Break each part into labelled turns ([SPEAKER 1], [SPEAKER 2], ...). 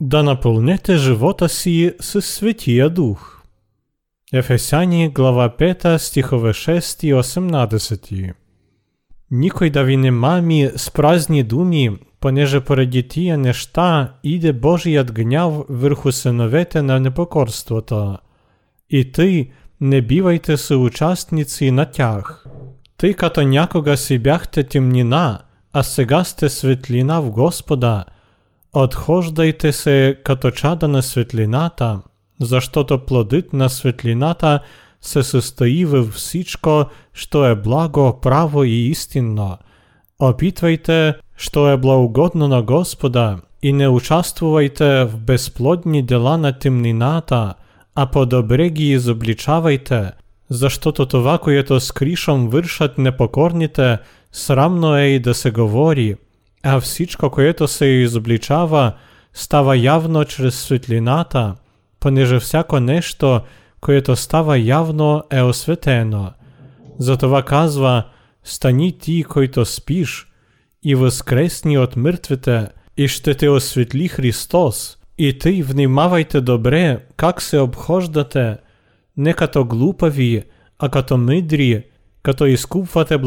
[SPEAKER 1] да наповнете живота си с Светия Дух. Ефесяни глава 5 стихове 6 і 18. Нікой да ви не мамі з празні думі, понеже пораді тія нешта іде Божият гняв върху синовете на непокорството. І ти не бівайте соучастниці на тях. Ти като някога си бяхте темнина, а сега сте светлина в Господа. Отхождайте се като чада на светлината, защото плодит на светлината се състои в що е благо, право и истинно. Опитвайте, що е благогодно на Господа, и не участвувайте в безплодні дела на темнината, а по-добре ги изобличавайте, защото това, което с кришом вършат непокорните, срамно е и да се говори, а всичко, което се изобличава, става явно чрез светлината, понеже всяко нещо, което става явно, е осветено. Затова казва, стани ти, който спиш, и възкресни от мъртвите, и ще те осветли Христос, и ти внимавайте добре, как се обхождате, не като глупави, а като мъдри, като изкупвате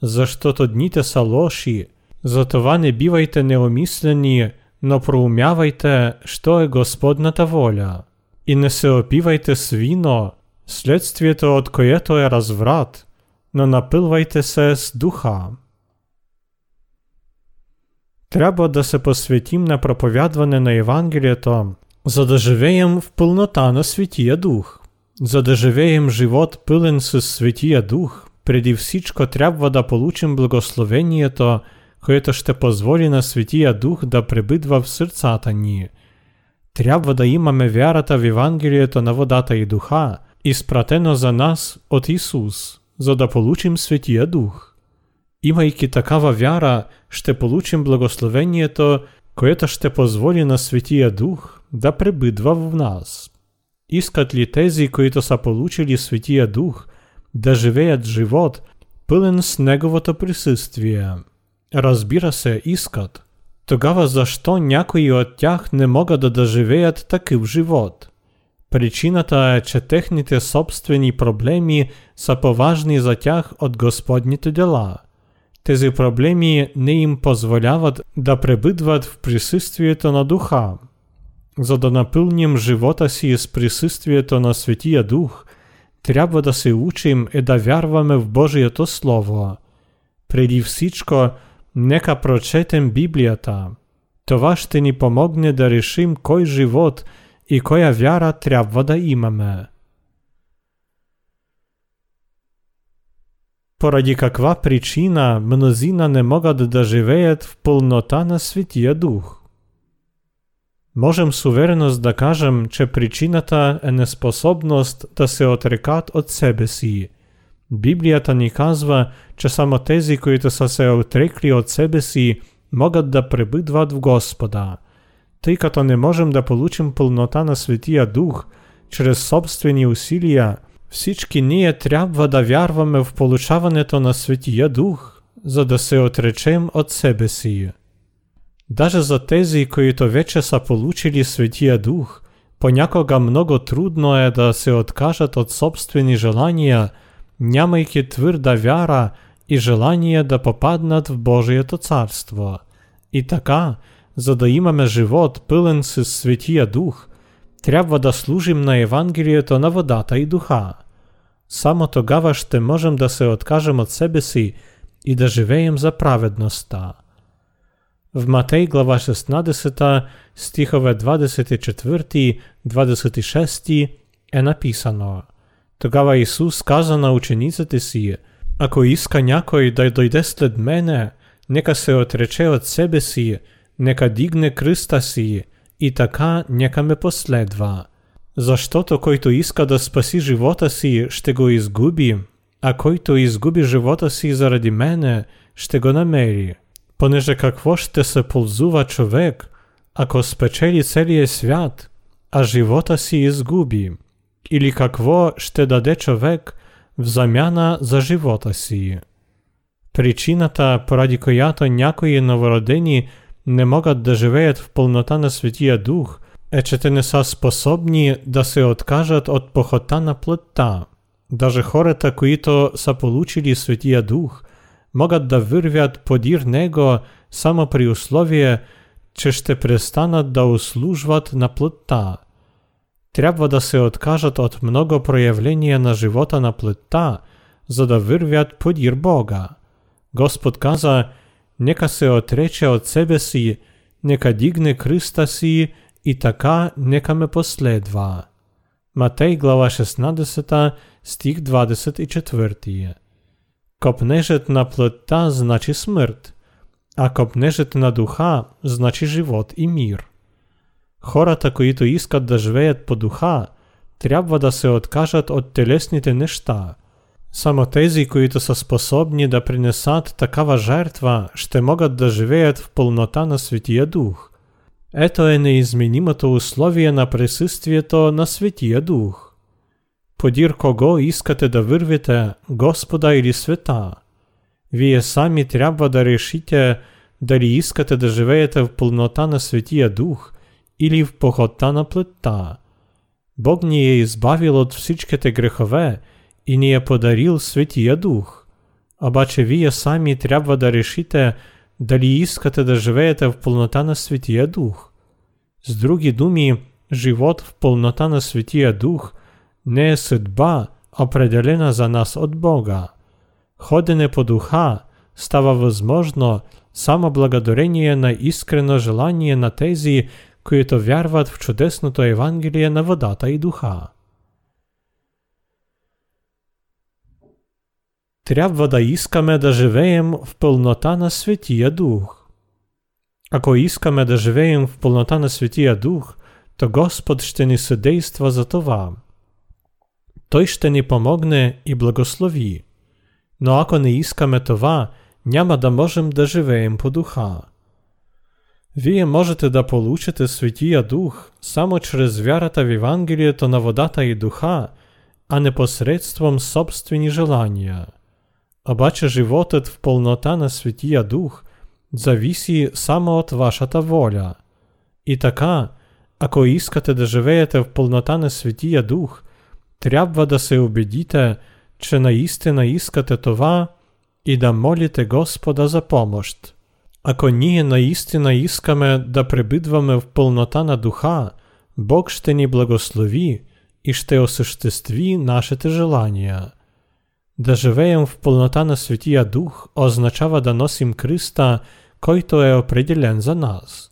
[SPEAKER 1] благовремието, защото дните са лоши. Затова не бивайте неумислени, но проумявайте, що е Господната воля. И не се опивайте с вино, следствието от което е разврат, но напилвайте се с духа. Треба да се посвятим на проповядване на Євангелієто, за да живеєм в пълнота на Святия Дух. За да живеєм живот пилен с Святия Дух, преди всичко трябва да получим благословението, което ще позволи на Святия Дух да пребидва в сърцата ни. Трябва да имаме вярата в Євангелієто на водата і духа, изпратено за нас от Ісус, за да получим Святия Дух. Имайки такава вяра, ще получим благословението, което ще позволи на Святия Дух да пребидва в нас. Искат ли тези, които са получили Святия Дух, да живеят живот, пълен с Неговото присъствие? Разбира се, искат. Тогава защо някои от тях не могат да живеят такъв живот? Причината е, че техните собствени проблеми са поважни за тях от Господните дела – тези проблеми не їм позволяват да пребидват в присутствието на Духа. За да наповним живота си з присутствието на Святия Дух, трябва да се учим и да вярваме в Божието Слово. Преди всичко, нека прочетем Библията. Това ще ни помогне да решим кой живот и коя вяра трябва да имаме. поради каква причина мнозина не могат да живеят в пълнота на Светия Дух. Можем с увереност да кажем, че причината е неспособност да се отрекат от себе си. Библията ни казва, че само тези, които са се отрекли от себе си, могат да пребъдват в Господа. Тъй като не можем да получим пълнота на Светия Дух чрез собствени усилия – Всички ние трябва да вярваме в получаването на Светия Дух, за да се отречем от себе си. Даже за тези, които вече са получили Светия Дух, понякога много трудно е да се откажат от собствени желания, нямайки твърда вяра и желание да попаднат в Божието царство. И така, за да имаме живот пълен с Светия Дух, трябва да служим на Евангелието на водата і духа. Само тогава ще можем да се откажем от себе си и да живеем за праведността. В Матей глава 16 стихове 24-26 е написано Тогава Ісус каза на учениците си, Ако иска някой да дойде след мене, нека се отрече от себе си, нека дигне кръста си, и така нека ме последва. Защото който иска да спаси живота си, ще го изгуби, а който изгуби живота си заради мене, ще го намери. Понеже какво ще се ползува човек, ако спечели целия свят, а живота си изгуби? Или какво ще даде човек в замяна за живота си? Причината, поради която някои новородени не могат да живеят в полнота на Светия Дух, е, че те не са способни да се откажат от похота на плътта. Даже хората, които са получили Светия Дух, mogę da wyrwiat podirnego samo pri uslowie, czyż te przestana da usłużwat na płytta. Trzeba da se odkażat od mnogo проявления na żywota na płytta, za da wyrwiat podir Boga. Gospod kaza, нека се отрече от себе си, нека дигне кръста си и така нека ме последва. Матей глава 16 стих 24 Копнежът на плътта значи смърт, а копнежът на духа значи живот и мир. Хората, които искат да живеят по духа, трябва да се откажат от телесните неща. Само тези, които са способни да принесат такава жертва, ще могат да живеят в пълнота на Светия Дух. Ето е неизменимото условие на присъствието на Светия Дух. подір кого іскате да вирвете, Господа ілі свята. Вие самі треба да решите, дали іскате да живеєте в полнота на Святія Дух ілі в похота на плита. Бог не є збавил от всічки те грехове, і не є подарил Святія Дух. А баче вие самі треба да решите, дали іскате да живеєте в полнота на Святія Дух. З другі думі, живот в полнота на Святія Дух – не е съдба, определена за нас от Бога. Ходене по духа става възможно само благодарение на искрено желание на тези, които вярват в чудесното Евангелие на водата и духа. Трябва да искаме да живеем в пълнота на Светия Дух. Ако искаме да живеем в пълнота на Светия Дух, то Господ ще ни съдейства за това. Той ще ни помогне и благослови. Но ако не искаме това, няма да можем да живеем по духа. Вие можете да получите Светия Дух само чрез вярата в Евангелието на водата и духа, а не посредством собствени желания. Обаче животът в пълнота на Светия Дух зависи само от вашата воля. И така, ако искате да живеете в пълнота на Светия Дух, трябва да се убедите, че наистина искате това и да молите Господа за помощ. Ако ние наистина искаме да пребидваме в пълнота на духа, Бог ще ни благослови и ще осъществи нашите желания. Да живеем в пълнота на Светия Дух означава да носим Христа, който е определен за нас.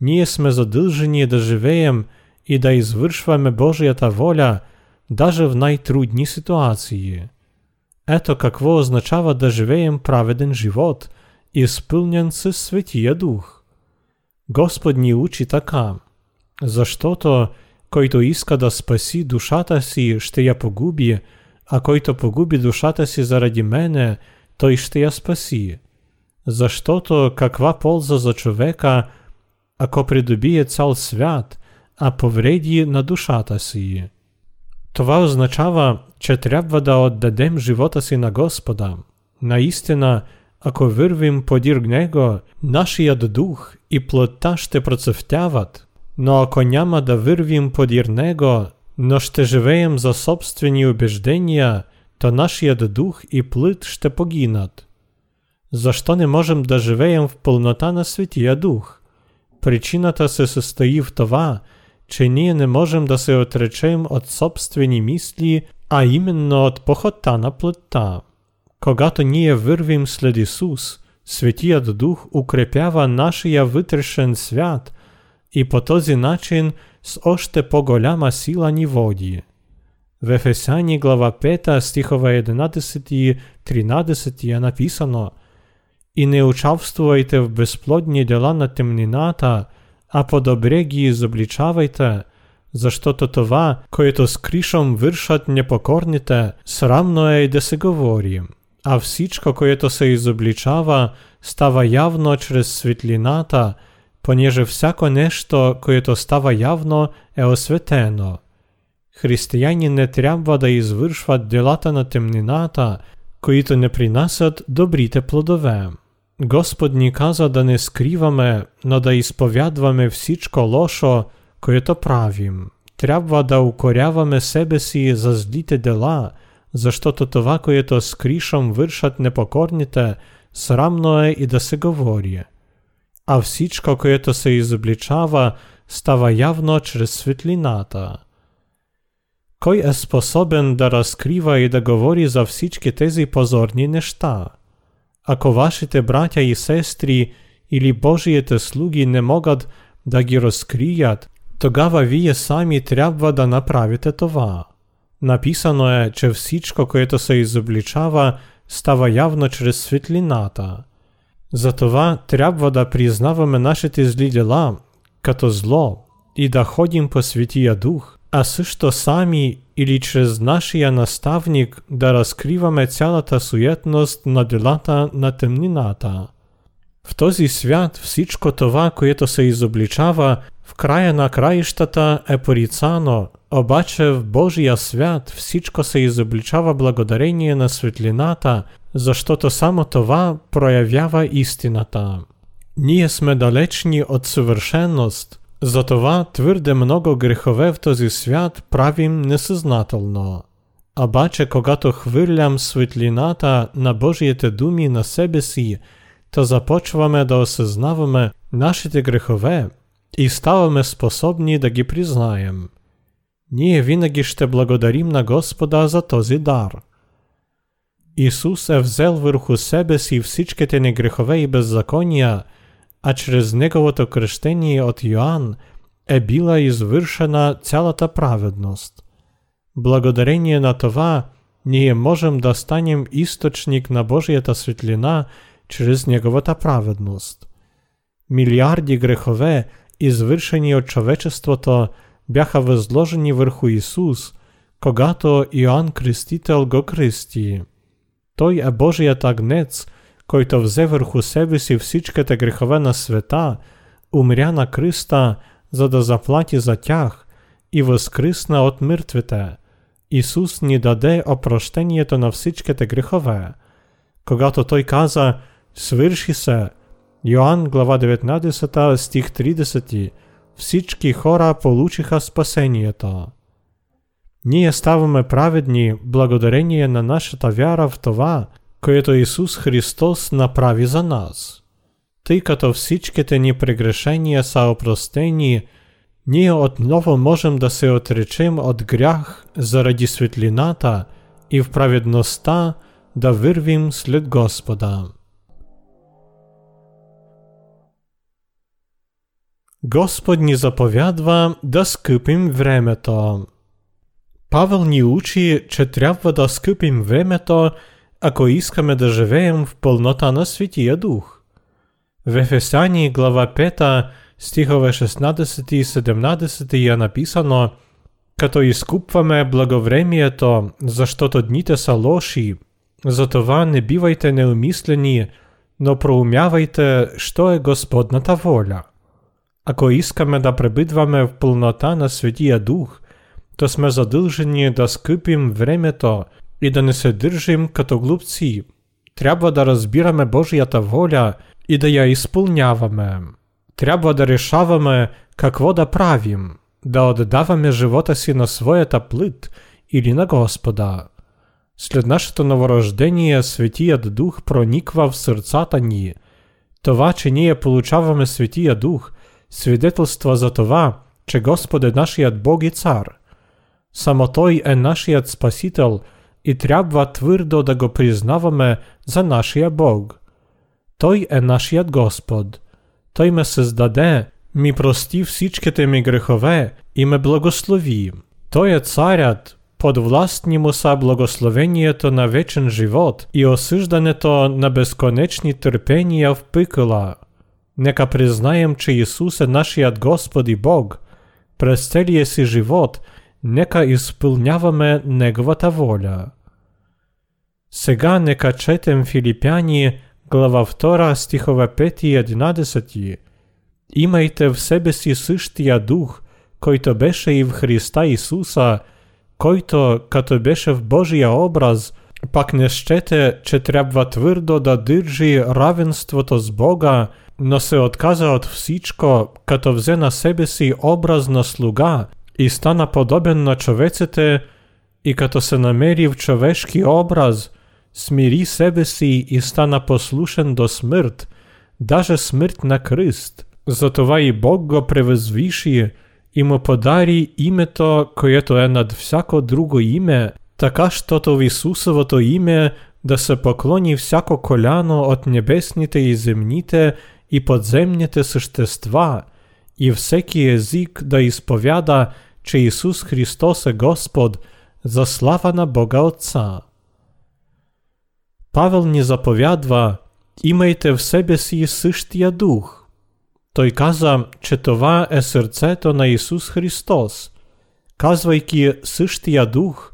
[SPEAKER 1] Ние сме задължени да живеем и да извършваме Божията воля, даже в най-трудни ситуации. Ето какво означава да живеем праведен живот, изпълнен със Светия Дух. Господ ни учи така, защото който иска да спаси душата си, ще я погуби, а който погуби душата си заради мене, той ще я спаси. Защото каква полза за човека, ако придобие цял свят, а повреди на душата си? Това означава, че трябва да отдадем живота си на Господа. Наистина, ако вървим подир Него, нашият дух и плътта ще процъфтяват. Но ако няма да вървим подир Него, но ще живеем за собствени убеждения, то нашият дух и плът ще погинат. Защо не можем да живеем в пълнота на Светия Дух? Причината се състои в това, че ние не можем да се отречем от собствени мисли, а именно от похота на плътта. Когато ние вървим след Исус, Светият Дух укрепява нашия вътрешен свят и по този начин с още по-голяма сила ни води. В Ефесяни глава 5 стихове 11 и 13 е написано «И не участвувайте в безплодни дела на темнината, а по-добре ги изобличавайте, защото това, което с кришом вършат непокорните, срамно е да се говори. А всичко, което се изобличава, става явно чрез светлината, понеже всяко нещо, което става явно, е осветено. Християни не трябва да извършват делата на темнината, които не принасят добрите плодове. Господ ни каза да не скриваме, но да изповядваме всичко лошо, което правим. Трябва да укоряваме себе си за злите дела, защото това, което с кришом вършат непокорните, срамно е и да се говори. А всичко, което се изобличава, става явно чрез светлината. Кой е способен да разкрива и да говори за всички тези позорни неща? Ако вашите братя и сестри или Божиите слуги не могат да ги разкрият, тогава вие самі трябва да направите това. Написано е, че всичко, което се изобличава, става явно чрез светлината. Затова трябва да признаваме нашите зли дела като зло и да ходим по Святия Дух, а също сами или чрез нашия наставник да разкриваме цялата суетност на делата на темнината. В този свят всичко това, което се изобличава, в края на краищата е порицано, обаче в Божия свят всичко се изобличава благодарение на светлината, защото само това проявява истината. Ние сме далечни от съвършеност, затова твърде много грехове в този свят правим несъзнателно. Обаче, когато хвърлям светлината на Божиите думи на себе си, то започваме да осъзнаваме нашите грехове и ставаме способни да ги признаем. Ние винаги ще благодарим на Господа за този дар. Исус е взел върху себе си всичките ни грехове и беззакония, а чрез Неговото кръщение от Йоанн е била извършена цялата праведност. Благодарение на това, ние можем да станем източник на Божията светлина чрез Неговата праведност. Милиарди грехове, извършени от човечеството, бяха възложени върху Исус, когато Йоанн Крестител го кръсти. Той е Божият агнец, който взе върху себе си всичките грехове на света, умря на кръста, за да заплати за тях и възкръсна от мъртвите. Исус ни даде опрощението на всичките грехове. Когато той каза «Свърши се», Йоанн глава 19 стих 30, всички хора получиха спасението. Ние ставаме праведни благодарение на нашата вяра в това, което Исус Христос направи за нас. Тъй като всичките ни прегрешения са опростени, ние отново можем да се отречем от грях заради светлината и в праведността да вървим след Господа. Господ ни заповядва да скъпим времето. Павел ни учи, че трябва да скъпим времето, ако искаме да живеем в пълнота на Святия Дух. В Ефесяни глава 5 стихове 16 и 17 е написано Като изкупваме благовремието, защото дните са лоши, затова не бивайте неумислени, но проумявайте, що е Господната воля. Ако искаме да пребидваме в пълнота на Святия Дух, то сме задължени да скъпим времето и да не се държим като глупци. Трябва да разбираме Божията воля и да я изпълняваме. Трябва да решаваме какво да правим, да отдаваме живота си на своята плът или на Господа. След нашето новорождение Светият Дух прониква в сърцата ни. Това, че ние получаваме Светия Дух, свидетелства за това, че Господ е нашият Бог и Цар. Само Той е нашият Спасител и трябва твърдо да го признаваме за нашия Бог. Той е нашият Господ. Той ме създаде, ми прости всичките ми грехове и ме благослови. Той е царят, подвластни му са благословението на вечен живот и осъждането на безконечни търпения в пикъла. Нека признаем, че Исус е нашият Господ и Бог. През целия си живот нека изпълняваме Неговата воля. Сега нека четем Филипяни глава 2 стихове 5 и 11. Имайте в себе си същия дух, който беше и в Христа Исуса, който, като беше в Божия образ, Пак не щете, че трябва твърдо да държи равенството с Бога, но се отказа от всичко, като взе на себе си образ на слуга и стана подобен на човеците, и като се намери в човешки образ, смири себе си и стана послушен до смърт, даже смърт на кръст. Затова и Бог го превъзвиши и му подари името, което е над всяко друго име, така щото в Исусовото име да се поклони всяко коляно от небесните и земните и подземните същества, и всеки език да изповяда, че Исус Христос е Господ, за слава на Бога Отца. Павел ни заповядва, имайте в себе си същия дух. Той каза, че това е сърцето на Исус Христос. Казвайки същия дух,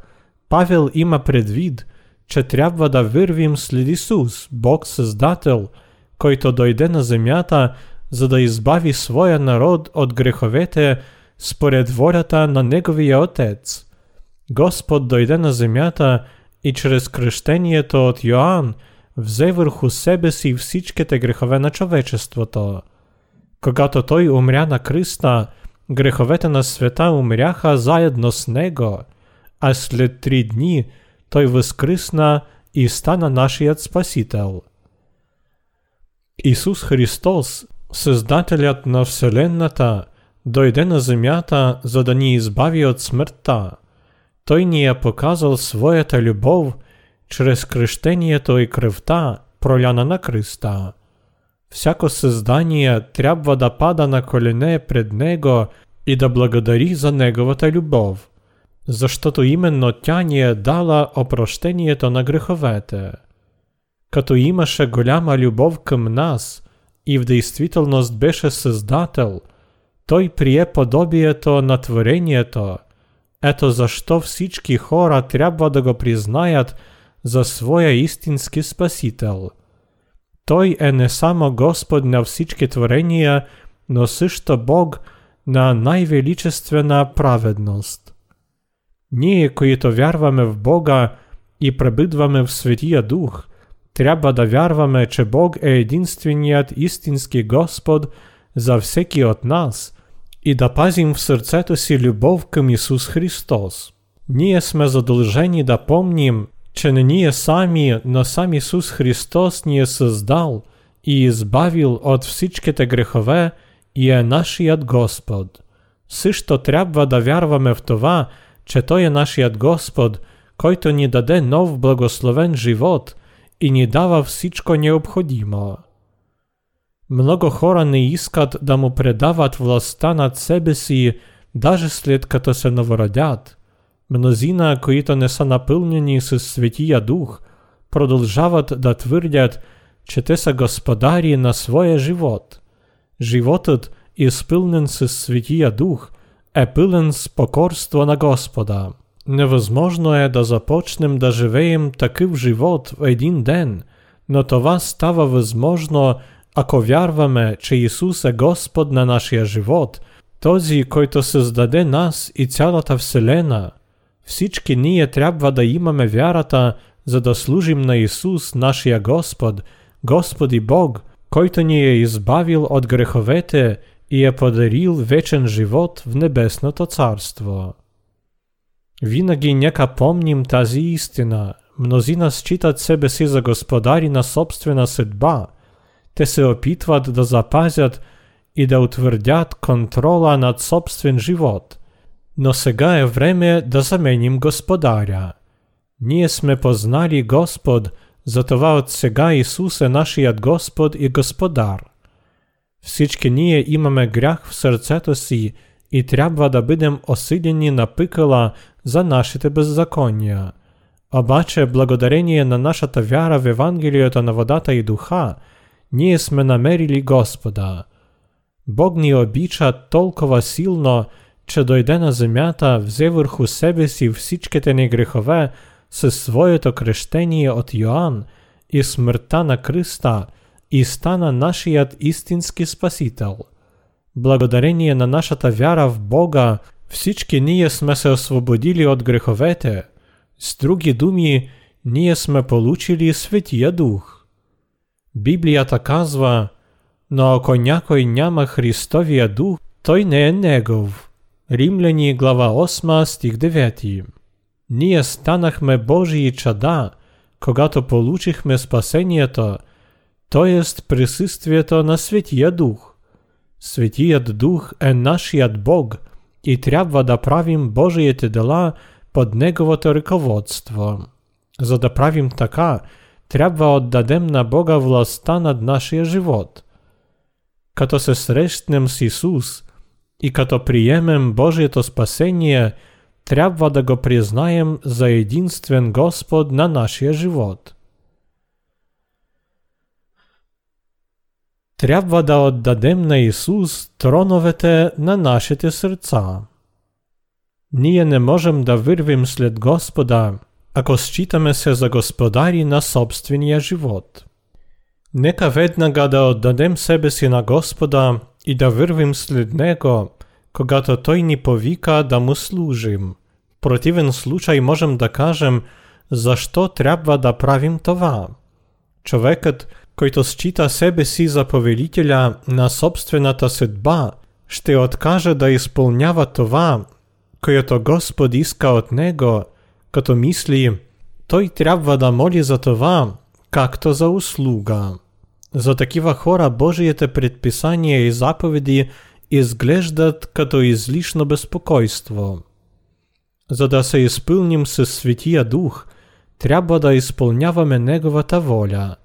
[SPEAKER 1] Павел има предвид, че трябва да вървим след Исус, Бог Създател, който дойде на земята, за да избави своя народ от греховете според волята на Неговия Отец. Господ дойде на земята и чрез кръщението от Йоанн взе върху себе си всичките грехове на човечеството. Когато той умря на кръста, греховете на света умряха заедно с него, а след три дни той възкръсна и стана нашият Спасител. Исус Христос, Създателят на Вселената, дойде на земята, за да ни избави от смъртта. Той ни е показал своята любов чрез кръщението и кръвта, проляна на кръста. Всяко създание трябва да пада на колене пред Него и да благодари за Неговата любов, защото именно тя ни е дала опрощението на греховете. Като имаше голяма любов към нас и в действителност беше Създател, Той прие подобието на творението. Ето защо всички хора трябва да го признаят за своя истински Спасител. Той е не само Господ на всички творения, но също Бог на най-величествена праведност. Ние, които вярваме в Бога и пребъдваме в Светия Дух, трябва да вярваме, че Бог е единственият истински Господ за всеки от нас и да пазим в сърцето си любов към Исус Христос. Ние сме задължени да помним, че не ние сами, но сам Исус Христос ни е създал и избавил от всичките грехове и е нашият Господ. Също трябва да вярваме в това, че Той е нашият Господ, който ни даде нов благословен живот и ни дава всичко необходимо. Много хора не искат да му предават властта над себе си, даже след като се новородят. Мнозина, които не са напълнени с Светия Дух, продължават да твърдят, че те са господари на своя живот. Животът, изпълнен с Светия Дух, е пълен с покорство на Господа. Невъзможно е да започнем да живеем такъв живот в един ден, но това става възможно, ако вярваме, че Исус е Господ на нашия живот, този, който създаде нас и цялата Вселена. Всички ние трябва да имаме вярата, за да служим на Исус, нашия Господ, Господ и Бог, който ни е избавил от греховете и е подарил вечен живот в Небесното Царство. Винаги нека помним тази истина. Мнозина считат себе си за господари на собствена съдба. Те се опитват да запазят и да утвърдят контрола над собствен живот. Но сега е време да заменим господаря. Ние сме познали Господ, затова от сега Исус е нашият Господ и Господар. Всички ние имаме грях в сърцето си и трябва да бъдем осъдени на пикала за нашите беззакония. Обаче, благодарение на нашата вяра в Евангелието на водата и духа, ние сме намерили Господа. Бог ни обича толкова силно, че дойде на земята, взе върху себе си всичките ни грехове със своето крещение от Йоанн и смъртта на кръста и стана нашият истински Спасител. Благодарение на нашата вяра в Бога, всички ние сме се освободили от греховете. С други думи, ние сме получили Светия Дух. Библията казва, но ако някой няма Христовия Дух, той не е Негов. Римляни глава 8 стих 9. Ние станахме Божии чада, когато получихме спасението, т.е. присъствието на Светия Дух. Светият Дух е нашият Бог и трябва да правим Божиите дела под Неговото ръководство. За да правим така, трябва отдадем на Бога властта над нашия живот. Като се срещнем с Исус и като приемем Божието спасение, трябва да го признаем за единствен Господ на нашия живот. Трябва да отдадем на Исус троновете на нашите сърца. Ние не можем да вървим след Господа, ако считаме се за господари на собствения живот. Нека веднага да отдадем себе си на Господа и да вървим след Него, когато Той ни повика да му служим. В противен случай можем да кажем, защо трябва да правим това. Човекът, който счита себе си за повелителя на собствената съдба, ще откаже да изпълнява това, което Господ иска от него, като мисли, той трябва да моли за това, както за услуга. За такива хора Божиите предписания и заповеди изглеждат като излишно безпокойство. За да се изпълним със Светия Дух, трябва да изпълняваме Неговата воля.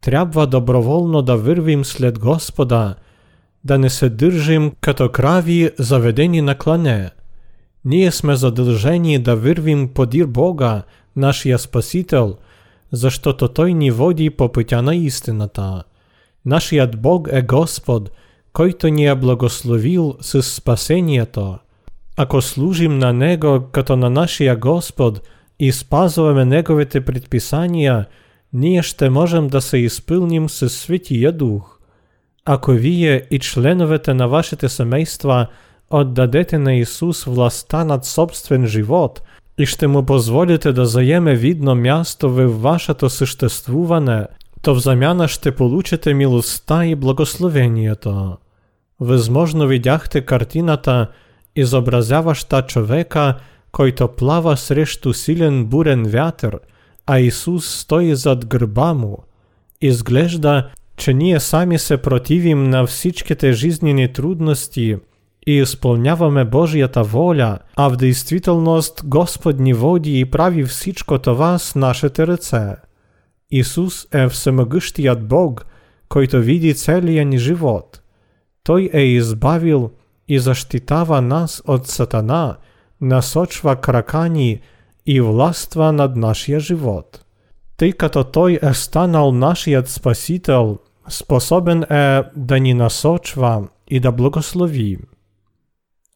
[SPEAKER 1] Трябва доброволно да вървим след Господа, да не се държим като крави заведени на клане – ние сме задължени да вървим подир Бога, нашия Спасител, защото Той ни води по пътя на истината. Нашият Бог е Господ, който ни е благословил с спасението. Ако служим на Него като на нашия Господ и спазваме Неговите предписания, ние ще можем да се изпълним със Светия Дух. Ако вие и членовете на вашите семейства – отдадете на Исус властта над собствен живот и ще му позволите да заеме видно място във вашето съществуване, то в замяна ще получите милостта и благословението. Възможно видяхте картината, изобразяваща човека, който плава срещу силен бурен вятър, а Исус стои зад гърба. Изглежда, че ние сами се противим на всичките жизнени трудности – и изпълняваме Божията воля, а в действителност Господ ни води и прави всичко това с нашите ръце. Исус е всемогъщият Бог, който види целия ни живот. Той е избавил и защитава нас от Сатана, насочва крака ни и властва над нашия живот. Тъй като Той е станал нашият Спасител, способен е да ни насочва и да благослови.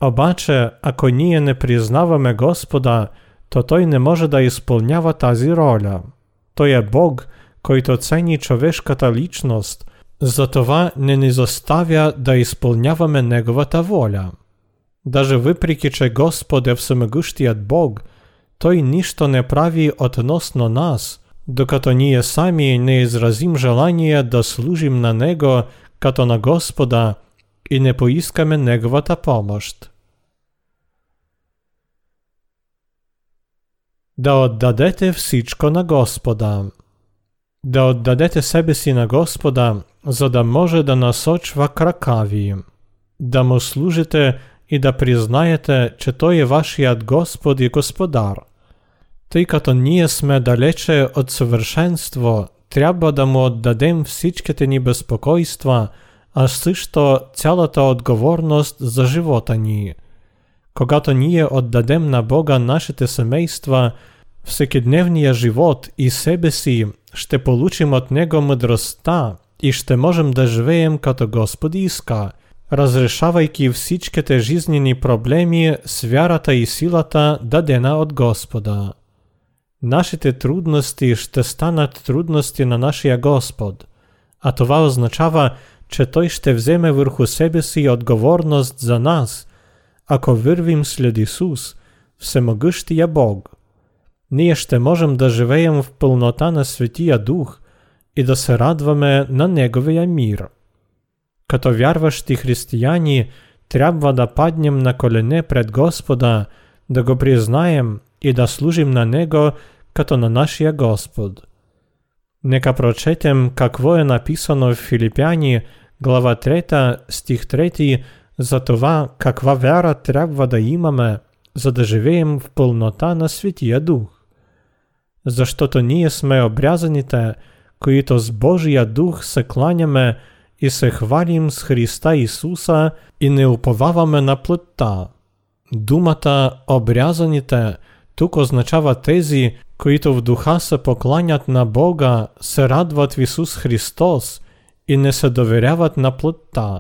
[SPEAKER 1] Обаче, ако ние не признаваме Господа, то Той не може да изпълнява тази роля. Той е Бог, който цени човешката личност, затова не ни заставя да изпълняваме Неговата воля. Даже въпреки, че Господ е всемогъщият Бог, той нищо не прави относно нас, докато ние сами не изразим желание да служим на Него като на Господа и не поискаме Неговата помощ. Да отдадете всичко на Господа. Да отдадете себе си на Господа, за да може да насочва крака. Да му служите і да признаєте, чи то є е ваш як Господь і Господар. Ти като ніє сме далече від совершенства, треба да му віддадим всічки тені безпокойства, а сишто ціла та за живота ні. Когато ніє віддадем на Бога нашите семейства, всекидневния живот і себе си, ще получим от Него мудроста, і ще можем да живеем като Господ иска – разрешавайки всичките жизнени проблеми с вярата и силата дадена от Господа. Нашите трудности ще станат трудности на нашия Господ, а това означава, че Той ще вземе върху себе си отговорност за нас – ако вървим след Исус, всемогъщия Бог. Ние ще можем да живеем в пълнота на Светия Дух и да се радваме на Неговия мир. Като вярващи християни трябва да паднем на колене пред Господа, да го признаем и да служим на Него като на нашия Господ. Нека прочетем какво е написано в Филипяни, глава 3, стих 3, за това каква вяра трябва да имаме, за да живеем в пълнота на Святия Дух. Защото ние сме обрязаните, които с Божия Дух се кланяме и се хвалим с Христа Исуса и не уповаваме на плътта. Думата обрязаните тук означава тези, които в духа се покланят на Бога, се радват в Исус Христос и не се доверяват на плътта.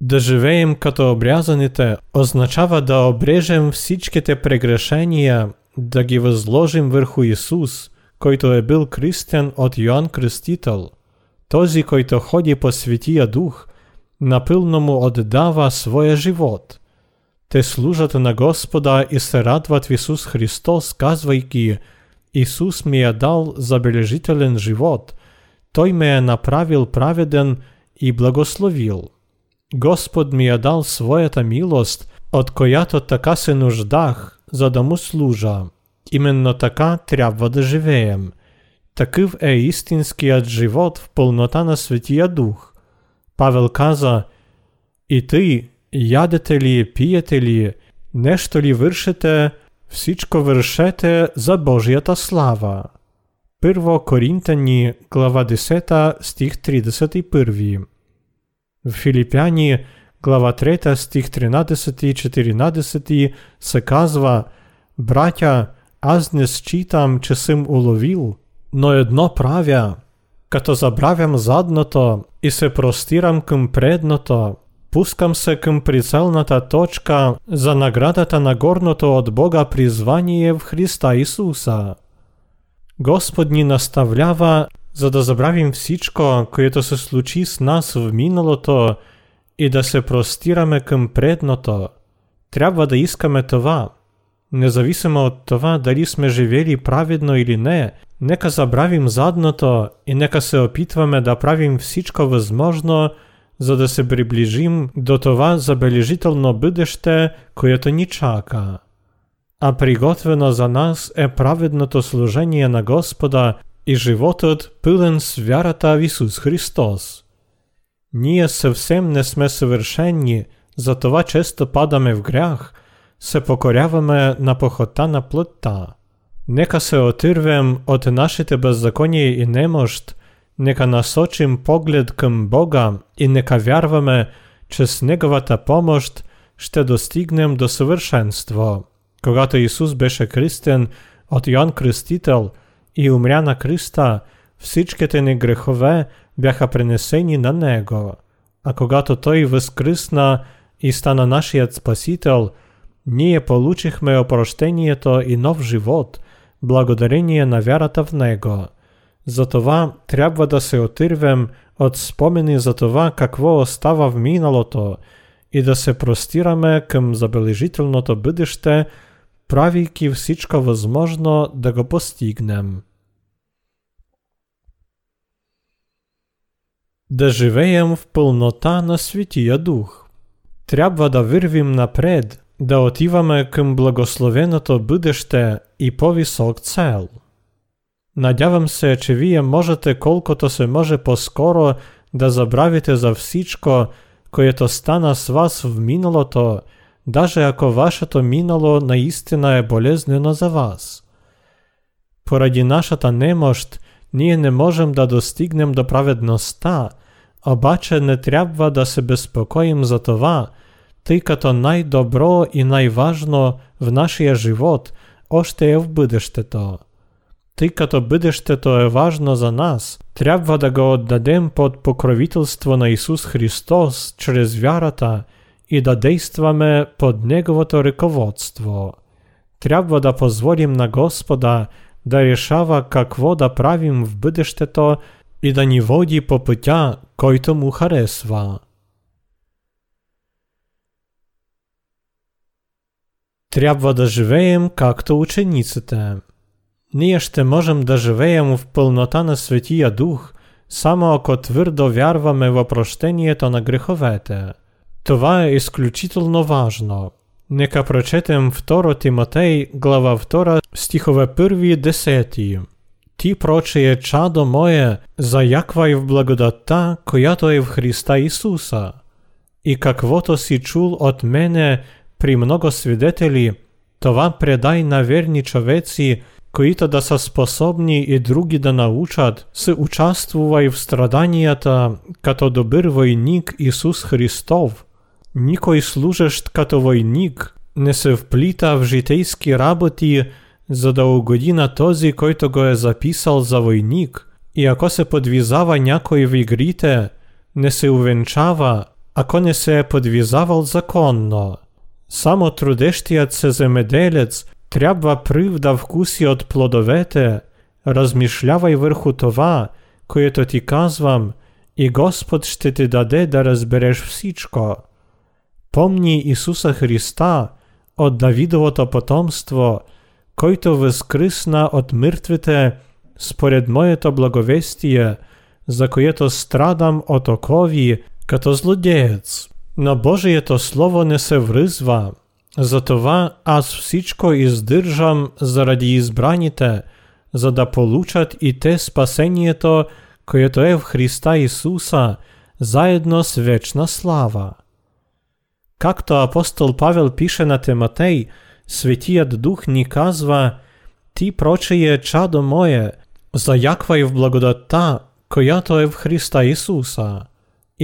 [SPEAKER 1] Да живеем като обрязаните означава да обрежем всичките прегрешения, да ги възложим върху Исус, който е бил кръстен от Йоанн Кръстител. Този, който ходи по Светия Дух, напълно му отдава своя живот. Те служат на Господа и се радват в Исус Христос, казвайки Исус ми е дал забележителен живот, Той ме е направил праведен и благословил. Господ ми е дал своята милост, от която така се нуждах, за да му служа. Именно така трябва да живеем Такъв е истинският живот в пълнота на Светия Дух. Павел каза, и ти, ядете ли, пиете ли, нещо ли вършите, всичко вършете за Божията слава. Първо Коринтяни, глава 10, стих 31. В Филипяни, глава 3, стих 13 и 14 се казва Братя, аз не считам, че съм уловил, но едно правя, като забравям задното и се простирам към предното, пускам се към прицелната точка за наградата на горното от Бога призвание в Христа Исуса. Господ ни наставлява, за да забравим всичко, което се случи с нас в миналото и да се простираме към предното. Трябва да искаме това. Независимо от това дали сме живели праведно или не, нека забравим задното и нека се опитваме да правим всичко възможно, за да се приближим до това забележително бъдеще, което ни чака. А приготвено за нас е праведното служение на Господа и животът пълен с вярата в Исус Христос. Ние съвсем не сме съвършени, затова често падаме в грях, се покоряваме на похота на плътта. Нека се отървем от нашите беззакония и немощ, нека насочим поглед към Бога и нека вярваме, че с Неговата помощ ще достигнем до съвършенство. Когато Исус беше кръстен от Йоанн Кръстител и умря на кръста, всичките ни грехове бяха пренесени на Него. А когато Той възкръсна и стана нашият Спасител, ние получихме опрощението и нов живот, благодарение на вярата в Него. Затова трябва да се отървем от спомени за това какво остава в миналото и да се простираме към забележителното бъдеще, правейки всичко възможно да го постигнем. Да живеем в пълнота на Светия Дух. Трябва да вървим напред, да отиваме към благословеното бъдеще и по-висок цел – Надявам се, че вие можете колкото се може по-скоро да забравите за всичко, което стана с вас в миналото, даже ако вашето минало наистина е болезнено за вас. Поради нашата немощ, ние не можем да достигнем до праведността, обаче не трябва да се безпокоим за това, тъй като най-добро и най-важно в нашия живот още е в бъдещето. Тъй като бъдещето е важно за нас, трябва да го отдадем под покровителство на Исус Христос чрез вярата и да действаме под Неговото ръководство. Трябва да позволим на Господа да решава какво да правим в бъдещето и да ни води по пътя, който му харесва. Трябва да живеем както учениците. ние ще можем да живеем в пълнота на Светия Дух, само ако твърдо вярваме в опрощението на греховете. Това е изключително важно. Нека прочетем 2 Тимотей, глава 2, стихове 1-10. Ти, прочее чадо мое, заяквай в благодатта, която е в Христа Исуса. И каквото си чул от мене при много свидетели, това предай на верни човеци, които да са способни и други да научат, се участвувай в страданията, като добър войник Исус Христов. Никой служащ като войник не се вплита в житейски работи, за да угоди на този, който го е записал за войник. И ако се подвизава някой в игрите, не се увенчава, ако не се подвизавал законно Само трудещият се земеделец трябва прив да вкуси от плодовете, размишлявай върху това, което ти казвам, и Господ ще ти даде да разбереш всичко. Помни Исуса Христа от Давидовото потомство, който възкръсна от мъртвите според моето благовестие, за което страдам от окови като злодеец. Но Божието Слово не се връзва, затова аз всичко издържам заради избраните, за да получат и те спасението, което е в Христа Исуса, заедно с вечна слава. Както апостол Павел пише на Тимотей, Светият Дух ни казва, ти прочее чадо мое, заяквай в благодатта, която е в Христа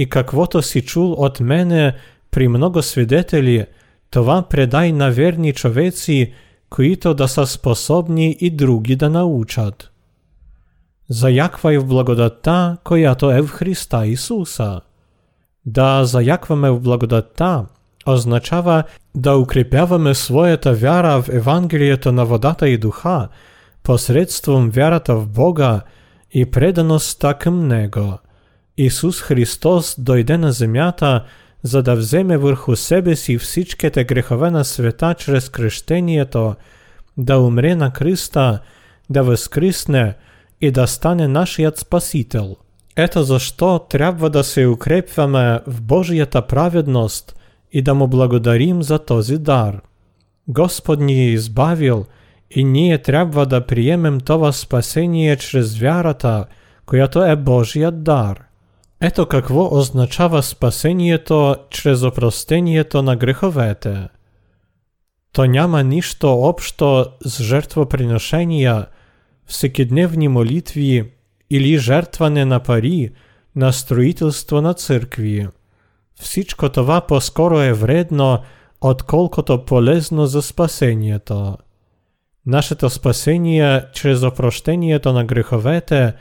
[SPEAKER 1] Исуса. И каквото си чул от мене при много свидетели, това предай на верни човеци, които да са способни и други да научат. Заяквай в благодатта, която е в Христа Исуса. Да заякваме в благодатта означава да укрепяваме своята вяра в Евангелието на водата и духа посредством вярата в Бога и предаността към Него. Исус Христос дойде на земята, за да вземе върху себе си всичките грехове на света чрез кръщението, да умре на кръста, да възкръсне и да стане нашият Спасител. Ето защо трябва да се укрепваме в Божията праведност и да му благодарим за този дар. Господ ни е избавил и ние трябва да приемем това спасение чрез вярата, която е Божият дар. Ето какво означава спасението чрез опростението на греховете. То няма нищо общо с жертвоприношения, всекидневни молитви или жертване на пари на строителство на църкви. Всичко това по-скоро е вредно, отколкото полезно за спасението. Нашето спасение чрез опрощението на греховете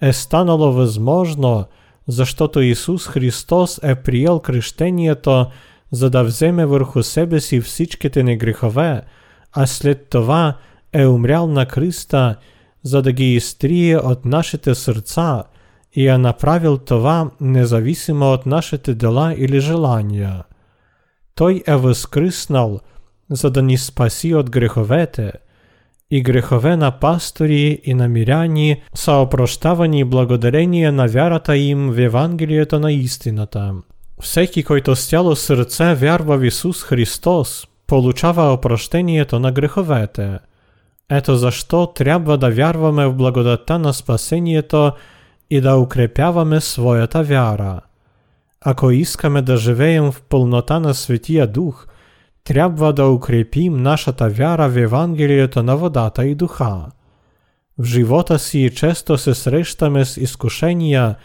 [SPEAKER 1] е станало възможно – защото Исус Христос е приел кръщението, за да вземе върху себе си всичките ни грехове, а след това е умрял на кръста, за да ги изтрие от нашите сърца и е направил това независимо от нашите дела или желания. Той е възкръснал, за да ни спаси от греховете – и грехове на пастори и на миряни са опрощавани благодарение на вярата им в Евангелието на истината. Всеки, който с цяло сърце вярва в Исус Христос, получава опрощението на греховете. Ето защо трябва да вярваме в благодата на спасението и да укрепяваме своята вяра. Ако искаме да живеем в пълнота на Светия Дух – трябва да укрепим нашата вяра в Евангелието на водата и духа. В живота си често се срещаме с изкушения,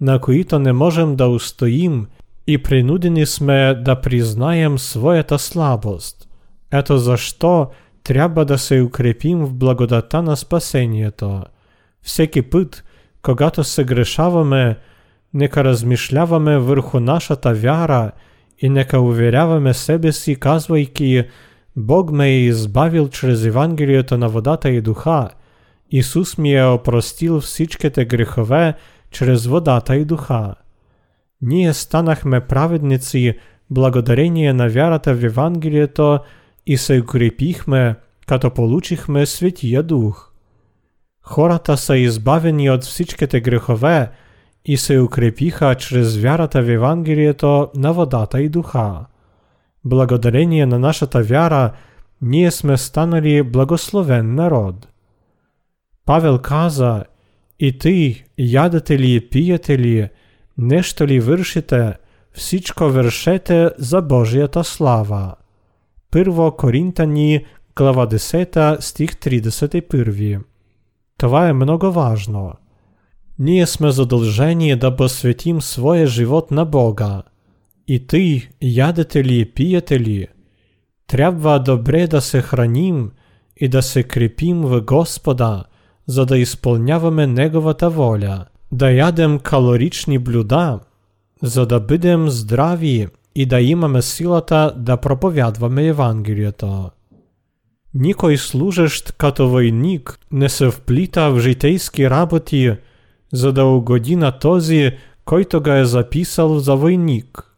[SPEAKER 1] на които не можем да устоим и принудени сме да признаем своята слабост. Ето защо трябва да се укрепим в благодата на спасението. Всеки път, когато се грешаваме, нека размишляваме върху нашата вяра – и нека уверяваме себе си, казвайки Бог ме е избавил чрез Евангелието на водата и духа. Исус ми е опростил всичките грехове чрез водата и духа. Ние станахме праведници благодарение на вярата в Евангелието и се укрепихме, като получихме Светия Дух. Хората са избавени од всичките грехове и се укрепиха чрез вярата в Евангелието на водата и духа. Благодарение на нашата вяра, ние сме станали благословен народ. Павел каза, и ти, ядете ли и пиете ли, нещо ли вършите, всичко вършете за Божията слава. Първо Коринтани, глава 10, стих 31. Това е много важно. Ние сме задължени да посветим своя живот на Бога. И ти, ядете ли и пиете ли, трябва добре да се храним и да се крепим в Господа, за да изпълняваме Неговата воля, да ядем калорични блюда, за да бъдем здрави и да имаме силата да проповядваме Евангелието. Никой служещ като войник не се вплита в житейски работи, за да угоди на този, който го е записал за войник.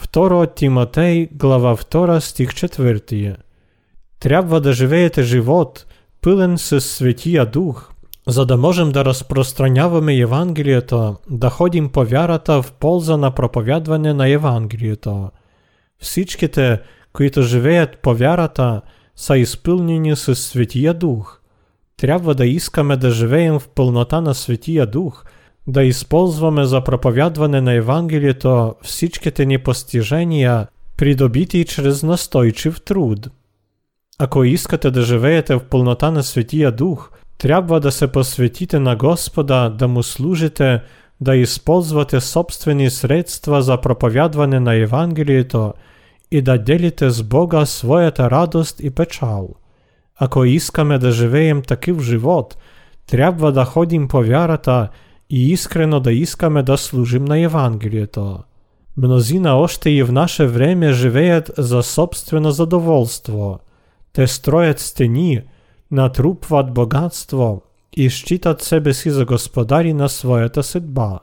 [SPEAKER 1] 2 Тимотей, глава 2, стих 4. Трябва да живеете живот, пълен с Светия Дух, за да можем да разпространяваме Евангелието, да ходим по вярата в полза на проповядване на Евангелието. Всичките, които живеят по вярата, са изпълнени с Светия Дух. Трябва да искаме да живеем в пълнота на Светия Дух, да използваме за проповядване на Евангелието всичките ни постижения, придобити чрез настойчив труд. Ако искате да живеете в пълнота на Светия Дух, трябва да се посветите на Господа, да му служите, да използвате собствени средства за проповядване на Евангелието и да делите с Бога своята радост и печал. Ако искаме да живеем такив живот, трябва да ходим по вярата и искрено да искаме да служим на Евангелието. Мнозина още и в наше време живеят за собствено задоволство. Те строят стени, натрупват богатство и считат себе си за господари на своята съдба.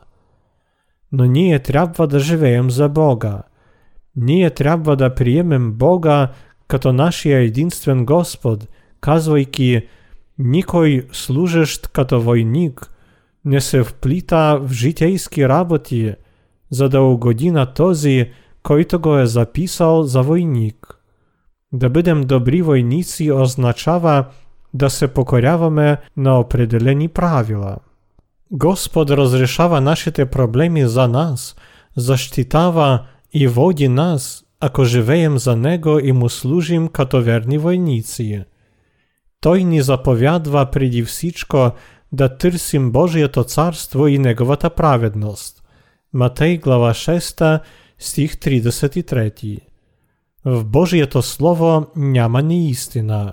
[SPEAKER 1] Но ние трябва да живеем за Бога. Ние трябва да приемем Бога като нашия единствен Господ, казвайки «Никой служещ като войник не се вплита в житейски работи, за да угоди на този, който го е записал за войник». Да бъдем добри войници означава да се покоряваме на определени правила. Господ разрешава нашите проблеми за нас, защитава и води нас, ако живеем за Него и му служим като верни войници. Той ни заповядва преди всичко да търсим Божието царство и Неговата праведност. Матей глава 6, стих 33. В Божието Слово няма неистина.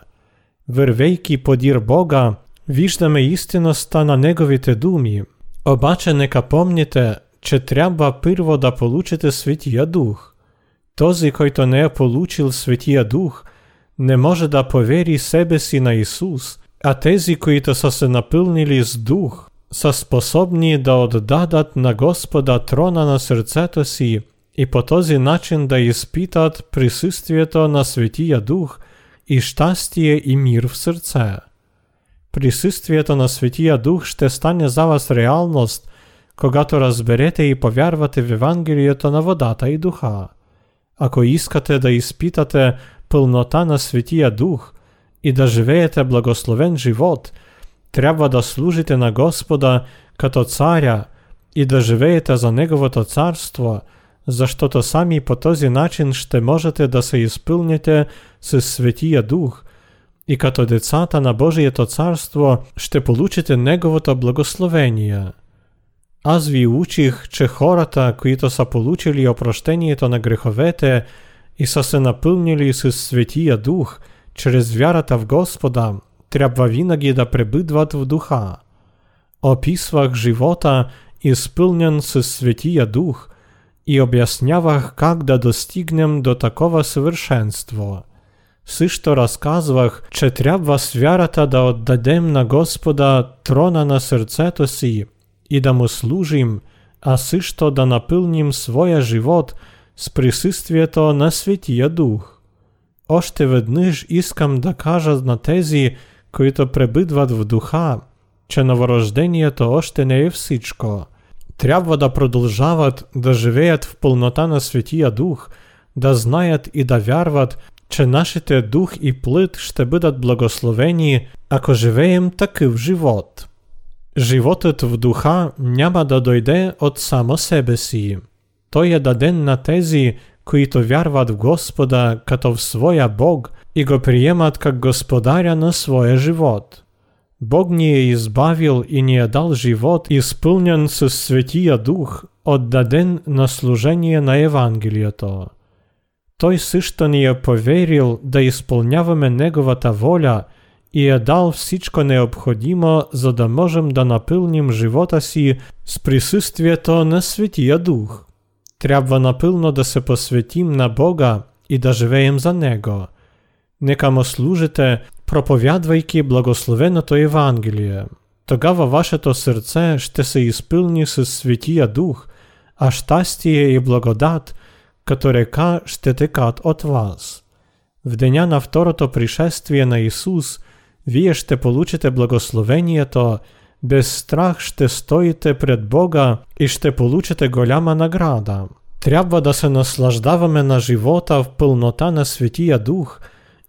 [SPEAKER 1] Вървейки подир Бога, виждаме истинността на Неговите думи. Обаче нека помните, че трябва първо да получите Светия Дух. Този, който не е получил Светия Дух, не може да повери себе си на Исус, а тези, които са се напълнили с Дух, са способни да отдадат на Господа трона на сърцето си и по този начин да изпитат присъствието на Светия Дух и щастие и мир в сърце. Присъствието на Светия Дух ще стане за вас реалност, когато разберете и повярвате в Евангелието на водата и духа. Ако искате да изпитате пълнота на Светия Дух и да живеете благословен живот, трябва да служите на Господа като царя и да живеете за Неговото царство, защото сами по този начин ще можете да се изпълните с Светия Дух и като децата на Божието царство ще получите Неговото благословение. Аз ви учих, че хората, които са получили опрощението на греховете и са се напълнили с Светия Дух, чрез вярата в Господа, трябва винаги да пребъдват в духа. Описвах живота, изпълнен с Светия Дух, и обяснявах как да достигнем до такова съвършенство. Също разказвах, че трябва с вярата да отдадем на Господа трона на сърцето си и да му служим, а също да напълним своя живот с присъствието на Светия Дух. Още веднъж искам да кажа на тези, които пребъдват в духа, че новорождение то още не е всичко. Трябва да продължават да живеят в пълнота на Светия Дух, да знаят и да вярват, че нашите дух и плът ще бъдат благословени, ако живеем такъв живот. Животът в духа няма да дойде от само себе си. Той е даден на тези, които вярват в Господа като в своя Бог и го приемат как господаря на своя живот. Бог ни е избавил и ни е дал живот, изпълнен с Светия Дух, отдаден на служение на Евангелието. Той също ни е поверил да изпълняваме Неговата воля и е дал всичко необходимо, за да можем да напълним живота си с присъствието на Светия Дух. Трябва напълно да се посветим на Бога и да живеем за Него. Нека му служите, проповядвайки благословеното Евангелие. Тогава вашето сърце ще се изпълни с Светия Дух, а щастие и благодат, като река ще текат от вас. В деня на второто пришествие на Исус, вие ще получите благословението, без страх ще стоите пред Бога и ще получите голяма награда. Трябва да се наслаждаваме на живота в пълнота на Светия Дух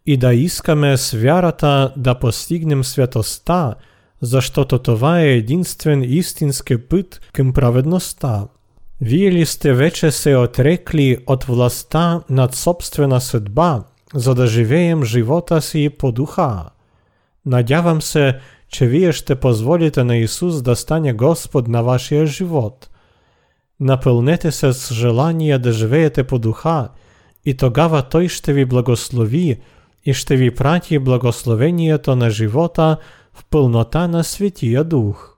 [SPEAKER 1] и да искаме с вярата да постигнем светостта, защото това е единствен истински път към праведността. Вие ли сте вече се отрекли от властта над собствена съдба, за да живеем живота си по духа? Надявам се, че вие ще позволите на Исус да стане Господ на вашия живот. Напълнете се с желание да живеете по духа, и тогава Той ще ви благослови и ще ви прати благословението на живота в пълнота на Светия Дух.